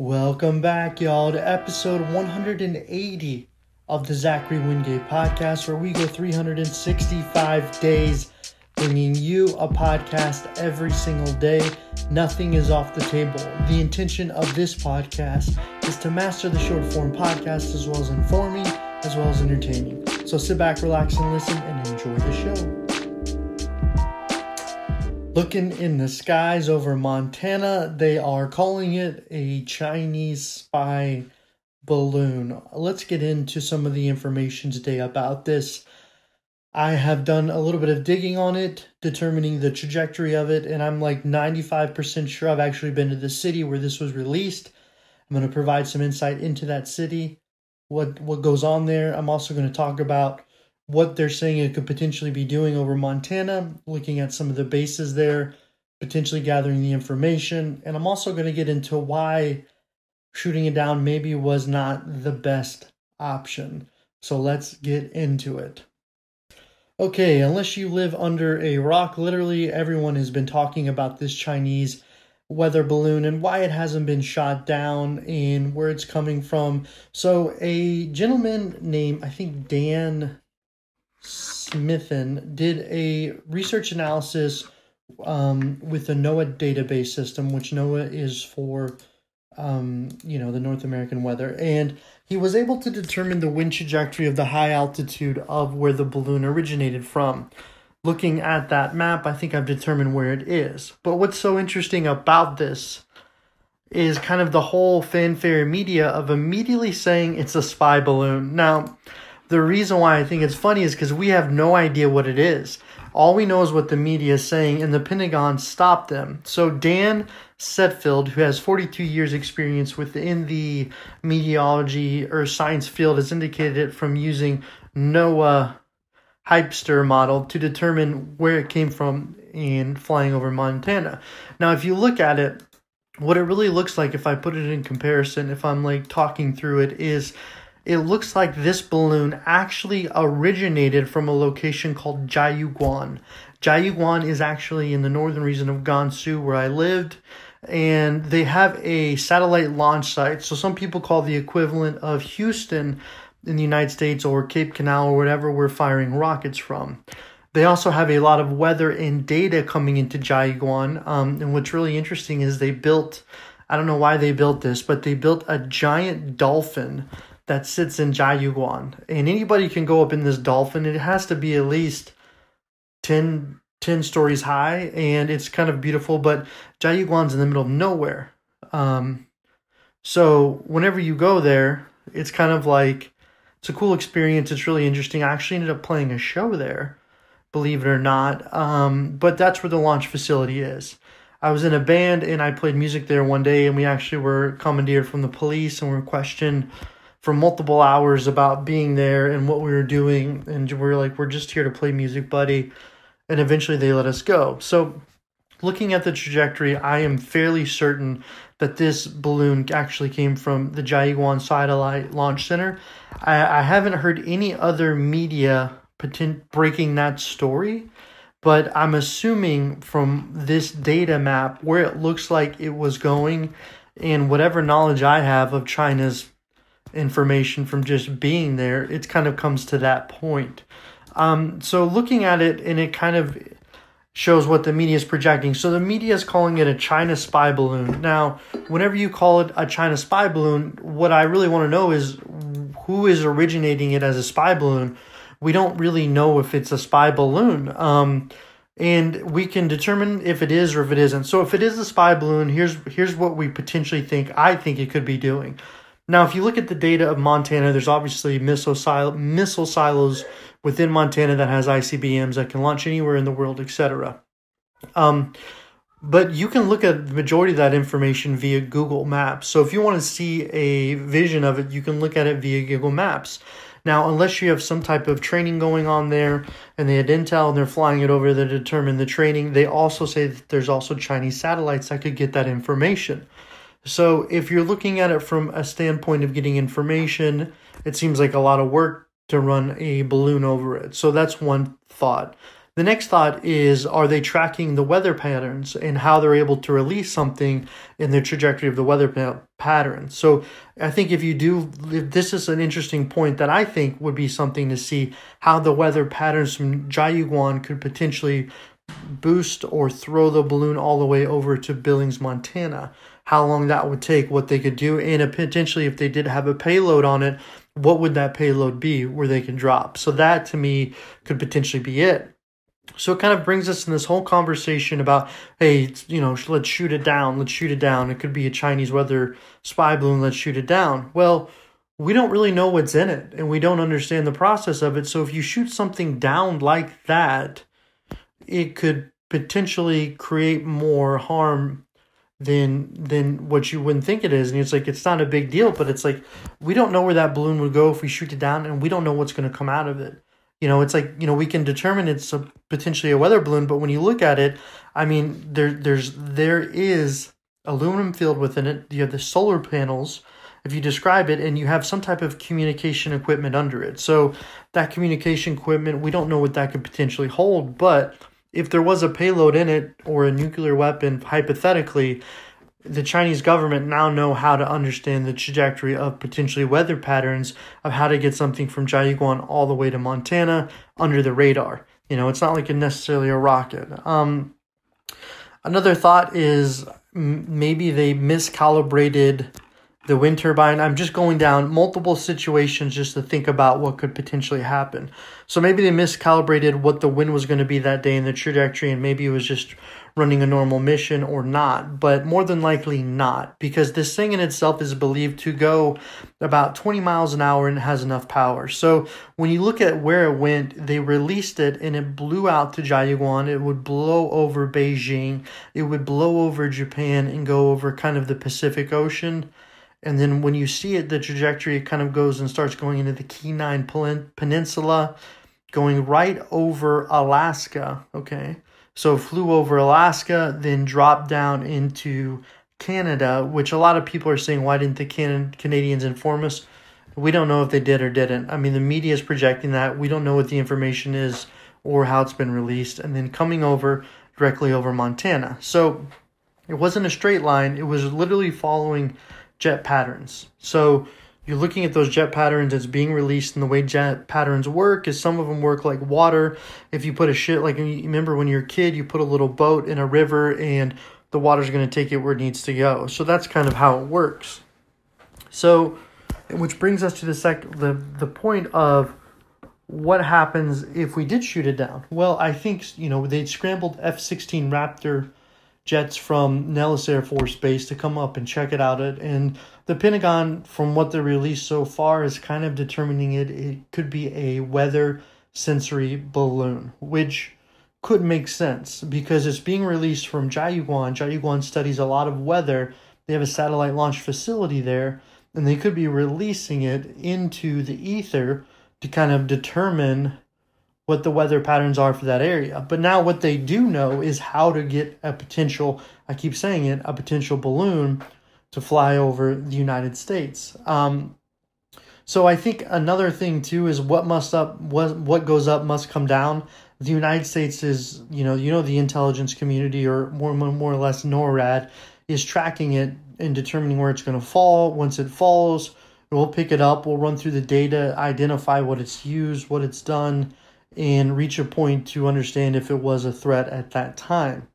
Welcome back, y'all, to episode 180 of the Zachary Wingate podcast, where we go 365 days bringing you a podcast every single day. Nothing is off the table. The intention of this podcast is to master the short form podcast as well as informing, as well as entertaining. So sit back, relax, and listen and enjoy the show. Looking in the skies over Montana, they are calling it a Chinese spy balloon. Let's get into some of the information today about this. I have done a little bit of digging on it, determining the trajectory of it, and I'm like 95% sure I've actually been to the city where this was released. I'm going to provide some insight into that city, what what goes on there. I'm also going to talk about what they're saying it could potentially be doing over Montana, looking at some of the bases there, potentially gathering the information. And I'm also going to get into why shooting it down maybe was not the best option. So let's get into it. Okay, unless you live under a rock, literally everyone has been talking about this Chinese weather balloon and why it hasn't been shot down and where it's coming from. So, a gentleman named, I think, Dan Smithen did a research analysis um, with the NOAA database system, which NOAA is for, um, you know, the North American weather, and he was able to determine the wind trajectory of the high altitude of where the balloon originated from. Looking at that map, I think I've determined where it is. But what's so interesting about this is kind of the whole fanfare media of immediately saying it's a spy balloon. Now, the reason why I think it's funny is because we have no idea what it is. All we know is what the media is saying, and the Pentagon stopped them. So Dan Satterfield, who has 42 years experience within the meteorology or science field, has indicated it from using NOAA HYSPLIT model to determine where it came from in flying over Montana. Now, if you look at it, what it really looks like, if I put it in comparison, if I'm like talking through it, is it looks like this balloon actually originated from a location called Jiayuguan. Jiayuguan is actually in the northern region of Gansu where I lived and they have a satellite launch site. So some people call the equivalent of Houston in the United States or Cape Canaveral or whatever we're firing rockets from. They also have a lot of weather and data coming into Jiayuguan. Um, and what's really interesting is they built, I don't know why they built this, but they built a giant dolphin that sits in Jiayuguan. And anybody can go up in this dolphin. It has to be at least 10, 10 stories high, and it's kind of beautiful, but Jiayuguan's in the middle of nowhere. Um, so whenever you go there, it's kind of like it's a cool experience. It's really interesting. I actually ended up playing a show there, believe it or not. Um, but that's where the launch facility is. I was in a band and I played music there one day, and we actually were commandeered from the police and were questioned for multiple hours about being there and what we were doing. And we are like we're just here to play music buddy. And eventually they let us go. So looking at the trajectory i am fairly certain that this balloon actually came from the Jiayuguan satellite launch center. I, I haven't heard any other media potent, breaking that story but i'm assuming from this data map where it looks like it was going and whatever knowledge i have of china's information from just being there. It kind of comes to that point. Um, so looking at it, and it kind of shows what the media is projecting. So the media is calling it a China spy balloon. Now, whenever you call it a China spy balloon, what I really want to know is who is originating it as a spy balloon. We don't really know if it's a spy balloon. Um, and we can determine if it is or if it isn't. So if it is a spy balloon, here's here's what we potentially think I think it could be doing. Now, if you look at the data of Montana, there's obviously missile, sil- missile silos within Montana that has ICBMs that can launch anywhere in the world, etc. Um, but you can look at the majority of that information via Google Maps. So if you want to see a vision of it, you can look at it via Google Maps. Now, unless you have some type of training going on there and they had intel and they're flying it over to determine the training, they also say that there's also Chinese satellites that could get that information. So if you're looking at it from a standpoint of getting information, it seems like a lot of work to run a balloon over it. So that's one thought. the next thought is are they tracking the weather patterns and how they're able to release something in the trajectory of the weather pa- pattern? So I think if you do, if this is an interesting point that I think would be something to see how the weather patterns from Jiayuguan could potentially boost or throw the balloon all the way over to Billings, Montana. How long that would take, what they could do, and potentially if they did have a payload on it, what would that payload be where they can drop? So that to me could potentially be it. So it kind of brings us in this whole conversation about, hey, you know, let's shoot it down, let's shoot it down. It could be a Chinese weather spy balloon, let's shoot it down. Well, we don't really know what's in it and we don't understand the process of it. So if you shoot something down like that, it could potentially create more harm than than what you wouldn't think it is. And it's like it's not a big deal, but it's like we don't know where that balloon would go if we shoot it down and we don't know what's going to come out of it. You know, it's like, you know, we can determine it's a, potentially a weather balloon, but when you look at it, I mean, there there's there is aluminum filled within it. You have the solar panels, if you describe it, and you have some type of communication equipment under it. So that communication equipment, we don't know what that could potentially hold, but if there was a payload in it or a nuclear weapon, hypothetically, the Chinese government now know how to understand the trajectory of potentially weather patterns of how to get something from Jiayuguan all the way to Montana under the radar. You know, it's not like necessarily a rocket. Um, another thought is maybe they miscalibrated the wind turbine. I'm just going down multiple situations just to think about what could potentially happen. So maybe they miscalibrated what the wind was going to be that day in the trajectory, and maybe it was just running a normal mission or not, but more than likely not, because this thing in itself is believed to go about 20 miles an hour and has enough power. So when you look at where it went, they released it and it blew out to Jiayuguan. It would blow over Beijing, it would blow over Japan and go over kind of the Pacific Ocean and then when you see it, the trajectory kind of goes and starts going into the Kenai Peninsula, going right over Alaska. Okay. So flew over Alaska, then dropped down into Canada, which a lot of people are saying, why didn't the Can- Canadians inform us? We don't know if they did or didn't. I mean, the media is projecting that. We don't know what the information is or how it's been released. And then coming over directly over Montana. So it wasn't a straight line, it was literally following jet patterns. So you're looking at those jet patterns as being released and the way jet patterns work is some of them work like water. If you put a shit like remember when you're a kid you put a little boat in a river and the water's going to take it where it needs to go. So that's kind of how it works. So which brings us to the sec the the point of what happens if we did shoot it down. Well i think you know they scrambled f-16 raptor jets from Nellis Air Force Base to come up and check it out. And the Pentagon, from what they released so far, is kind of determining it. It could be a weather sensory balloon, which could make sense because it's being released from Jiayuguan. Jiayuguan studies a lot of weather. They have a satellite launch facility there, and they could be releasing it into the ether to kind of determine what the weather patterns are for that area. But now what they do know is how to get a potential, I keep saying it, a potential balloon to fly over the United States. Um, so I think another thing too is what must up what what goes up must come down. The United States is, you know, you know the intelligence community or more more or less NORAD is tracking it and determining where it's going to fall. Once it falls, we'll pick it up, we'll run through the data, identify what it's used, what it's done, and reach a point to understand if it was a threat at that time.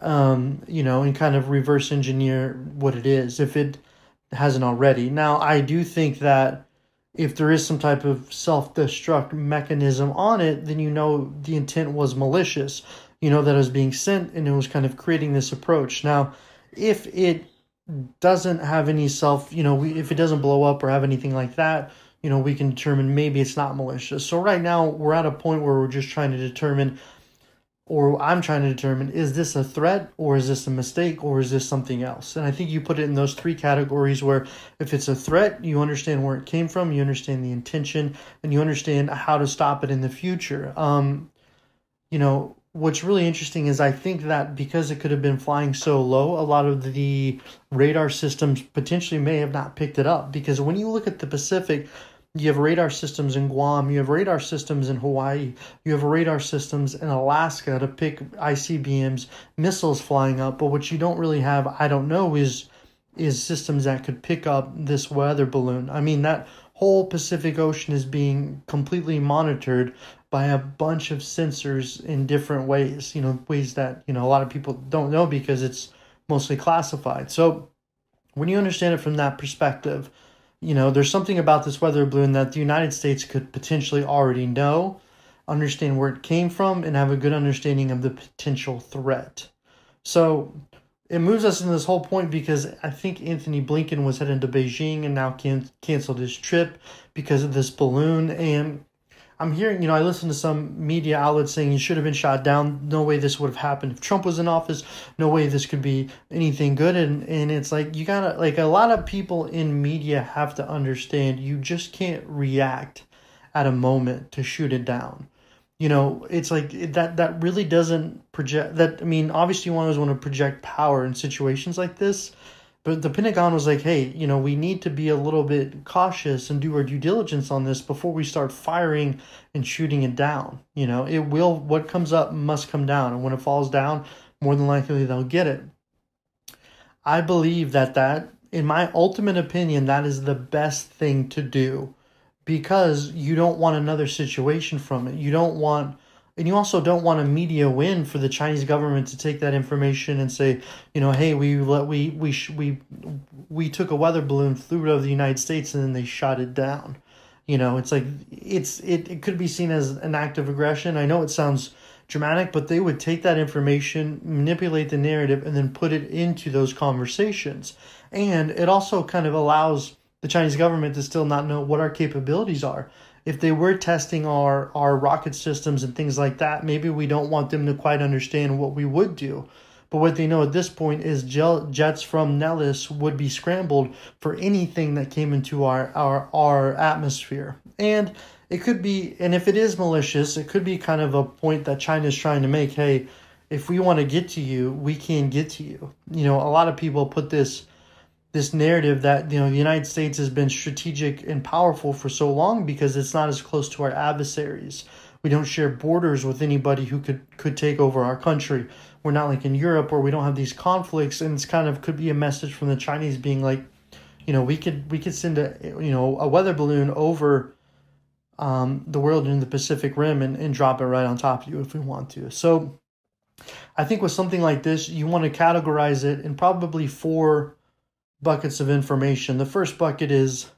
Um, you know, and kind of reverse engineer what it is if it hasn't already. Now, I do think that if there is some type of self destruct mechanism on it, then you know the intent was malicious. You know that it was being sent and it was kind of creating this approach. Now, if it doesn't have any self, you know, if it doesn't blow up or have anything like that, you know, we can determine maybe it's not malicious. So right now we're at a point where we're just trying to determine or I'm trying to determine is this a threat or is this a mistake or is this something else? And I think you put it in those three categories where if it's a threat, you understand where it came from, you understand the intention, and you understand how to stop it in the future. Um, you know, what's really interesting is I think that because it could have been flying so low, a lot of the radar systems potentially may have not picked it up. Because when you look at the Pacific, you have radar systems in Guam, you have radar systems in Hawaii, you have radar systems in Alaska to pick ICBMs, missiles flying up, but what you don't really have, I don't know, is is systems that could pick up this weather balloon. I mean that whole Pacific Ocean is being completely monitored by a bunch of sensors in different ways, you know, ways that, you know, a lot of people don't know because it's mostly classified. So when you understand it from that perspective, you know, there's something about this weather balloon that the United States could potentially already know, understand where it came from, and have a good understanding of the potential threat. So it moves us into this whole point because I think Antony Blinken was heading to Beijing and now can- canceled his trip because of this balloon. And I'm hearing, you know, I listened to some media outlets saying he should have been shot down. No way this would have happened if Trump was in office. No way this could be anything good. And and it's like you gotta like a lot of people in media have to understand you just can't react at a moment to shoot it down. You know, it's like that that really doesn't project that I mean, obviously you always want to project power in situations like this but the Pentagon was like, hey, you know, we need to be a little bit cautious and do our due diligence on this before we start firing and shooting it down. You know, it will, what comes up must come down. And when it falls down, more than likely they'll get it. I believe that that, in my ultimate opinion, that is the best thing to do because you don't want another situation from it. You don't want and you also don't want a media win for the Chinese government to take that information and say, you know, hey, we let we we sh- we we took a weather balloon, flew it over the United States, and then they shot it down. You know, it's like it's it, it could be seen as an act of aggression. I know it sounds dramatic, but they would take that information, manipulate the narrative, and then put it into those conversations. And it also kind of allows the Chinese government to still not know what our capabilities are if they were testing our our rocket systems and things like that, maybe we don't want them to quite understand what we would do. But what they know at this point is jets from Nellis would be scrambled for anything that came into our, our, our atmosphere. And it could be, and if it is malicious, it could be kind of a point that China is trying to make. Hey, if we want to get to you, we can get to you. You know, a lot of people put this this narrative that you know the United States has been strategic and powerful for so long because it's not as close to our adversaries. We don't share borders with anybody who could could take over our country. We're not like in Europe where we don't have these conflicts, and it's kind of could be a message from the Chinese being like, you know, we could we could send a you know a weather balloon over um, the world in the Pacific Rim and, and drop it right on top of you if we want to. So I think with something like this, you want to categorize it in probably four buckets of information. The first bucket is,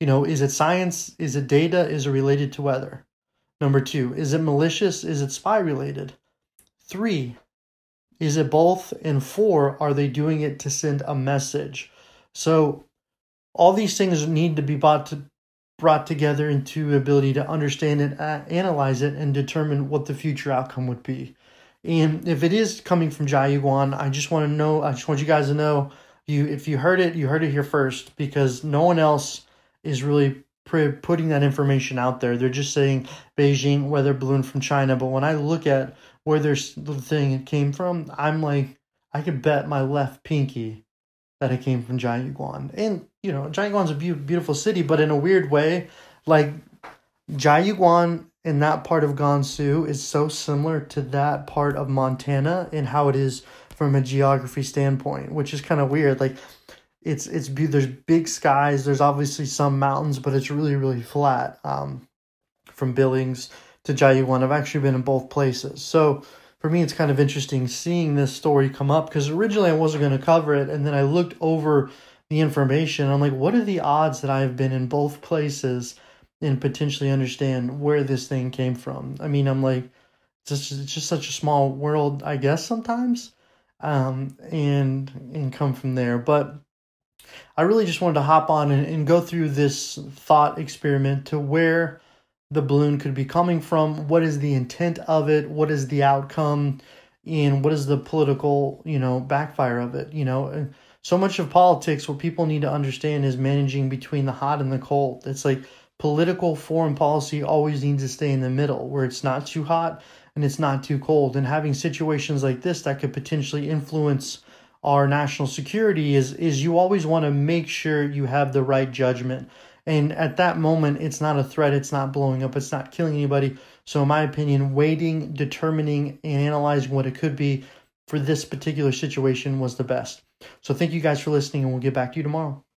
you know, is it science? Is it data? Is it related to weather? Number two, is it malicious? Is it spy related? Three, is it both? And four, are they doing it to send a message? So all these things need to be brought to brought together into ability to understand it, uh, analyze it, and determine what the future outcome would be. And if it is coming from Jiayuguan, I just want to know. I just want you guys to know you if you heard it, you heard it here first because no one else is really putting that information out there. They're just saying Beijing weather balloon from China, but when I look at where there's the thing came from, I'm like I could bet my left pinky that it came from Giant Jiayuguan. And you know, Jiayuguan's a be- beautiful city, but in a weird way, like Giant Jiayuguan in that part of Gansu is so similar to that part of Montana in how it is from a geography standpoint, which is kind of weird. Like it's it's there's big skies, there's obviously some mountains, but it's really really flat. Um, from Billings to Jiayuguan, I've actually been in both places, so for me it's kind of interesting seeing this story come up because originally I wasn't going to cover it, and then I looked over the information. I'm like, what are the odds that I have been in both places and potentially understand where this thing came from? I mean, I'm like, it's just, it's just such a small world, I guess sometimes um, and and come from there. But I really just wanted to hop on and, and go through this thought experiment to where the balloon could be coming from, what is the intent of it, what is the outcome, and what is the political, you know, backfire of it, you know. So much of politics what people need to understand is managing between the hot and the cold. It's like political foreign policy always needs to stay in the middle where it's not too hot and it's not too cold. And having situations like this that could potentially influence our national security is is you always want to make sure you have the right judgment And at that moment, it's not a threat, it's not blowing up, it's not killing anybody. So, in my opinion, waiting, determining, and analyzing what it could be for this particular situation was the best. So, thank you guys for listening, and we'll get back to you tomorrow.